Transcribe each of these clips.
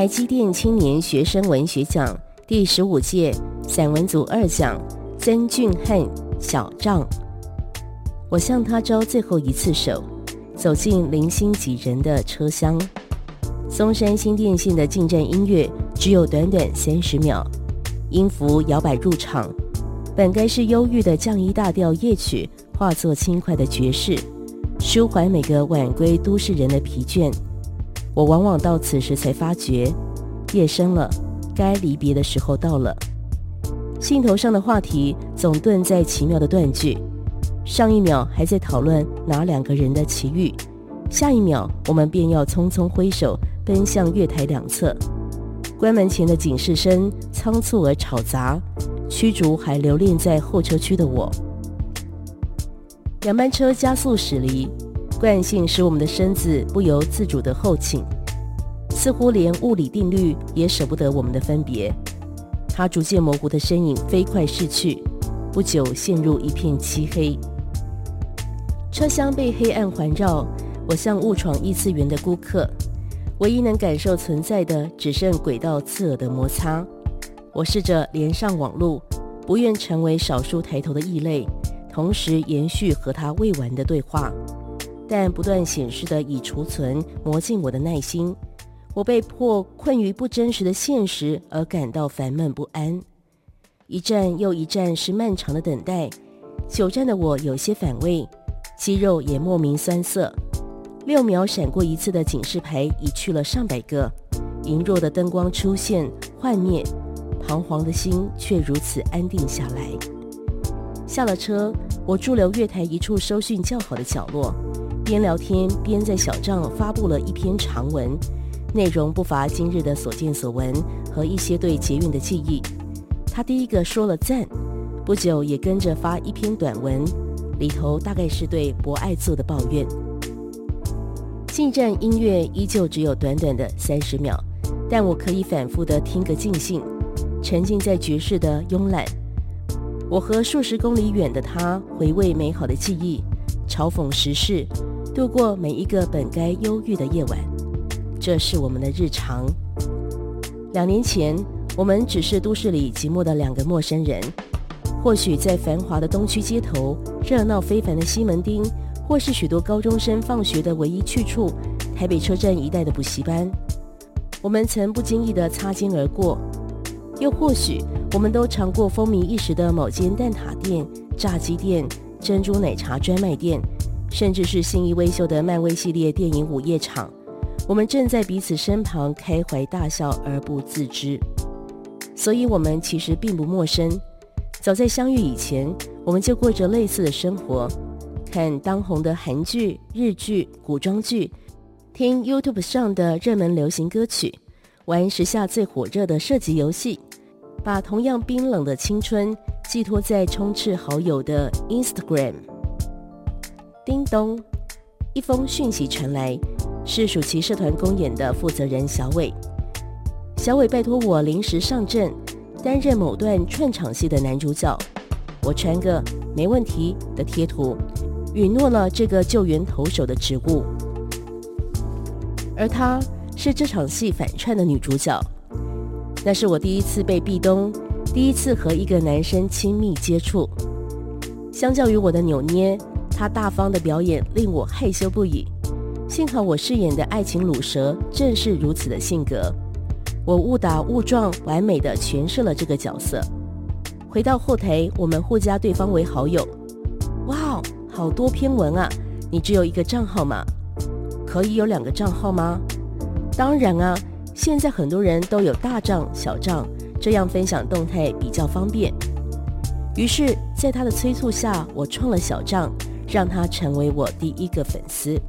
台积电青年学生文学奖第十五届散文组二奖曾俊翰小帐。我向他招最后一次手，走进零星几人的车厢。松山新电线的进站音乐只有短短三十秒，音符摇摆入场，本该是忧郁的降 E 大调夜曲，化作轻快的爵士，舒缓每个晚归都市人的疲倦。我往往到此时才发觉，夜深了，该离别的时候到了。兴头上的话题总顿在奇妙的断句。上一秒还在讨论哪两个人的奇遇，下一秒我们便要匆匆挥手奔向月台两侧。关门前的警示声仓促而吵杂，驱逐还留恋在候车区的我。两班车加速驶离，惯性使我们的身子不由自主地后倾，似乎连物理定律也舍不得我们的分别。它逐渐模糊的身影飞快逝去，不久陷入一片漆黑。车厢被黑暗环绕，我像误闯异次元的孤客，唯一能感受存在的只剩轨道刺耳的摩擦。我试着连上网路，不愿成为少数抬头的异类，同时延续和他未完的对话，但不断显示的已储存磨尽我的耐心。我被迫困于不真实的现实而感到烦闷不安。一站又一站是漫长的等待，久站的我有些反胃。肌肉也莫名酸涩，六秒闪过一次的警示牌已去了上百个，羸弱的灯光出现幻灭，彷徨的心却如此安定下来。下了车，我驻留月台一处收讯较好的角落，边聊天边在小帐发布了一篇长文，内容不乏今日的所见所闻和一些对捷运的记忆。他第一个说了赞，不久也跟着发一篇短文。里头大概是对博爱座的抱怨。进站音乐依旧只有短短的三十秒，但我可以反复的听个尽兴，沉浸在爵士的慵懒。我和数十公里远的他回味美好的记忆，嘲讽时事，度过每一个本该忧郁的夜晚。这是我们的日常。两年前，我们只是都市里寂寞的两个陌生人。或许在繁华的东区街头，热闹非凡的西门町，或是许多高中生放学的唯一去处——台北车站一带的补习班，我们曾不经意地擦肩而过；又或许，我们都尝过风靡一时的某间蛋挞店、炸鸡店、珍珠奶茶专卖店，甚至是信义威秀的漫威系列电影午夜场。我们正在彼此身旁开怀大笑而不自知，所以我们其实并不陌生。早在相遇以前，我们就过着类似的生活，看当红的韩剧、日剧、古装剧，听 YouTube 上的热门流行歌曲，玩时下最火热的射击游戏，把同样冰冷的青春寄托在充斥好友的 Instagram。叮咚，一封讯息传来，是暑期社团公演的负责人小伟。小伟拜托我临时上阵。担任某段串场戏的男主角，我传个没问题的贴图，允诺了这个救援投手的职务。而她是这场戏反串的女主角，那是我第一次被壁咚，第一次和一个男生亲密接触。相较于我的扭捏，他大方的表演令我害羞不已。幸好我饰演的爱情卤蛇正是如此的性格。我误打误撞，完美的诠释了这个角色。回到后台，我们互加对方为好友。哇，好多篇文啊！你只有一个账号吗？可以有两个账号吗？当然啊，现在很多人都有大账、小账，这样分享动态比较方便。于是，在他的催促下，我创了小账，让他成为我第一个粉丝。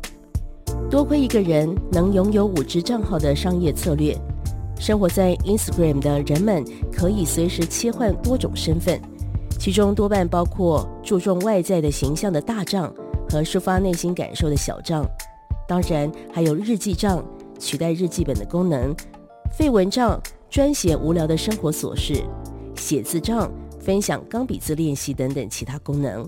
多亏一个人能拥有五支账号的商业策略。生活在 Instagram 的人们可以随时切换多种身份，其中多半包括注重外在的形象的大账和抒发内心感受的小账，当然还有日记账取代日记本的功能，废文账专写无聊的生活琐事，写字账分享钢笔字练习等等其他功能。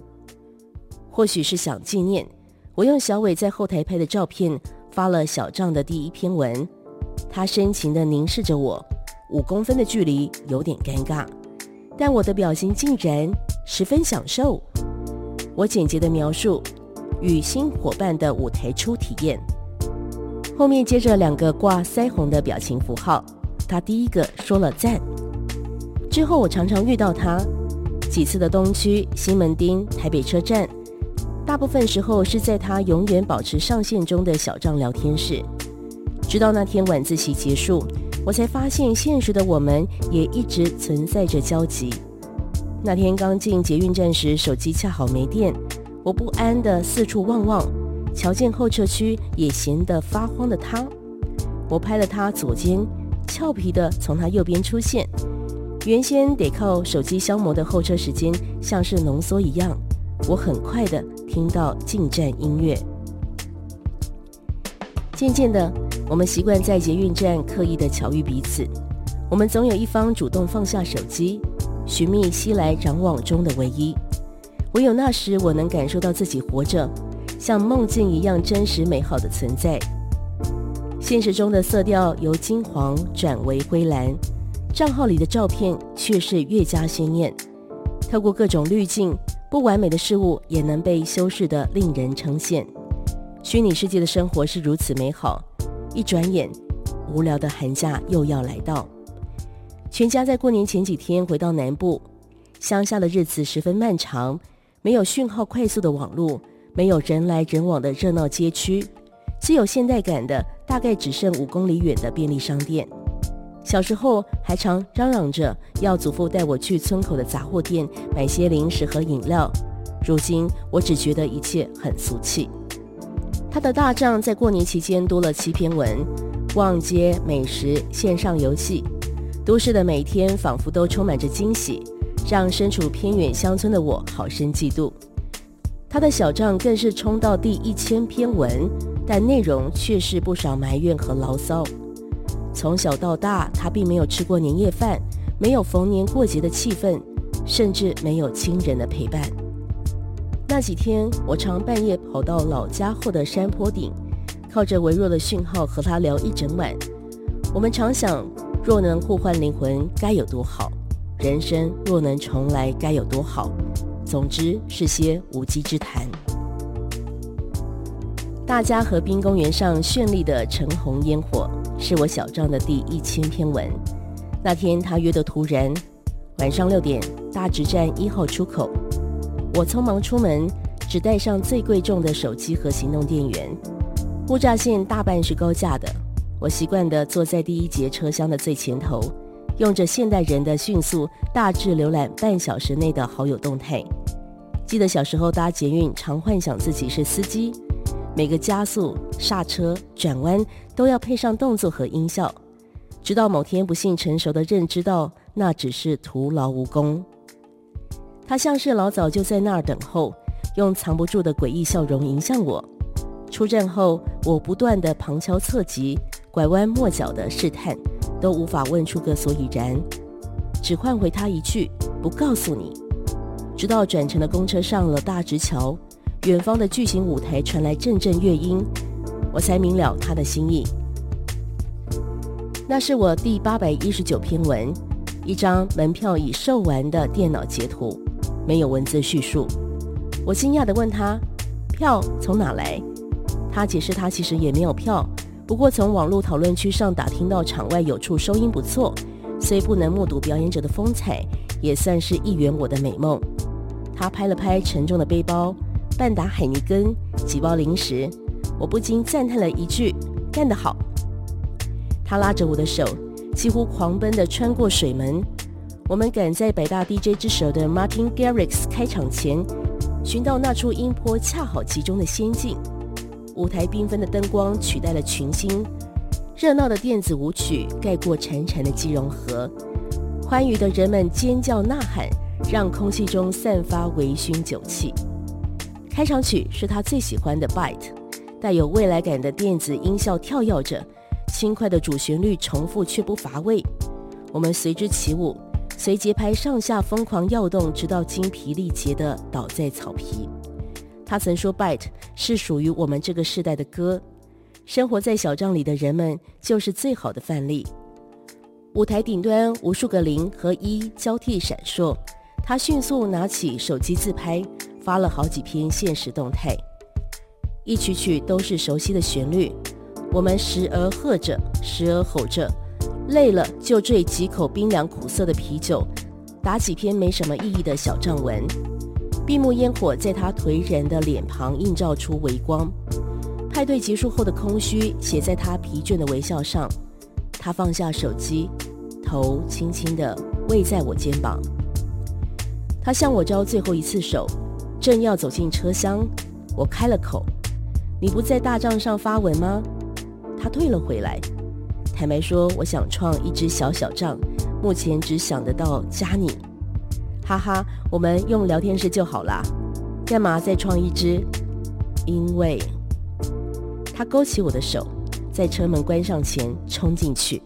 或许是想纪念，我用小伟在后台拍的照片发了小账的第一篇文。他深情地凝视着我，五公分的距离有点尴尬，但我的表情竟然十分享受。我简洁地描述与新伙伴的舞台初体验，后面接着两个挂腮红的表情符号。他第一个说了赞。之后我常常遇到他，几次的东区、西门町、台北车站，大部分时候是在他永远保持上线中的小帐聊天室。直到那天晚自习结束，我才发现现实的我们也一直存在着交集。那天刚进捷运站时，手机恰好没电，我不安地四处望望，瞧见候车区也闲得发慌的他，我拍了他左肩，俏皮地从他右边出现。原先得靠手机消磨的候车时间，像是浓缩一样，我很快的听到进站音乐。渐渐的。我们习惯在捷运站刻意的巧遇彼此，我们总有一方主动放下手机，寻觅熙来攘往中的唯一。唯有那时，我能感受到自己活着，像梦境一样真实美好的存在。现实中的色调由金黄转为灰蓝，账号里的照片却是越加鲜艳。透过各种滤镜，不完美的事物也能被修饰得令人称羡。虚拟世界的生活是如此美好。一转眼，无聊的寒假又要来到。全家在过年前几天回到南部，乡下的日子十分漫长，没有讯号快速的网络，没有人来人往的热闹街区，只有现代感的大概只剩五公里远的便利商店。小时候还常嚷嚷着要祖父带我去村口的杂货店买些零食和饮料，如今我只觉得一切很俗气。他的大帐在过年期间多了七篇文，逛街、美食、线上游戏，都市的每天仿佛都充满着惊喜，让身处偏远乡村的我好生嫉妒。他的小帐更是冲到第一千篇文，但内容却是不少埋怨和牢骚。从小到大，他并没有吃过年夜饭，没有逢年过节的气氛，甚至没有亲人的陪伴。那几天，我常半夜跑到老家后的山坡顶，靠着微弱的讯号和他聊一整晚。我们常想，若能互换灵魂，该有多好；人生若能重来，该有多好。总之，是些无稽之谈。大佳河滨公园上绚丽的橙红烟火，是我小帐的第一千篇文。那天他约的突然，晚上六点，大直站一号出口。我匆忙出门，只带上最贵重的手机和行动电源。木栅线大半是高架的，我习惯地坐在第一节车厢的最前头，用着现代人的迅速大致浏览半小时内的好友动态。记得小时候搭捷运，常幻想自己是司机，每个加速、刹车、转弯都要配上动作和音效。直到某天不幸成熟的认知到，那只是徒劳无功。他像是老早就在那儿等候，用藏不住的诡异笑容迎向我。出站后，我不断地旁敲侧击、拐弯抹角地试探，都无法问出个所以然，只换回他一句“不告诉你”。直到转乘的公车上了大直桥，远方的巨型舞台传来阵阵乐音，我才明了他的心意。那是我第八百一十九篇文，一张门票已售完的电脑截图。没有文字叙述，我惊讶地问他：“票从哪来？”他解释他其实也没有票，不过从网络讨论区上打听到场外有处收音不错，虽不能目睹表演者的风采，也算是一圆我的美梦。他拍了拍沉重的背包，半打海尼根，几包零食，我不禁赞叹了一句：“干得好！”他拉着我的手，几乎狂奔地穿过水门。我们赶在百大 DJ 之首的 Martin Garrix 开场前，寻到那处音波恰好集中的仙境。舞台缤纷的灯光取代了群星，热闹的电子舞曲盖过潺潺的基隆河，欢愉的人们尖叫呐喊，让空气中散发微醺酒气。开场曲是他最喜欢的 Bite 带有未来感的电子音效跳跃着，轻快的主旋律重复却不乏味。我们随之起舞。随节拍上下疯狂跃动，直到精疲力竭地倒在草皮。他曾说 Bite 是属于我们这个世代的歌。”生活在小帐里的人们就是最好的范例。舞台顶端无数个零和一交替闪烁，他迅速拿起手机自拍，发了好几篇现实动态。一曲曲都是熟悉的旋律，我们时而喝着，时而吼着，累了就醉几口冰凉苦涩的啤酒，打几篇没什么意义的小账文。闭目烟火在他颓然的脸庞映照出微光。派对结束后的空虚写在他疲倦的微笑上，他放下手机，头轻轻地偎在我肩膀。他向我招最后一次手，正要走进车厢，我开了口：“你不在大帐上发文吗？”他退了回来，坦白说：“我想创一只小小帐，目前只想得到加你。”哈哈，我们用聊天室就好啦，干嘛再创一只？因为。他勾起我的手，在车门关上前冲进去。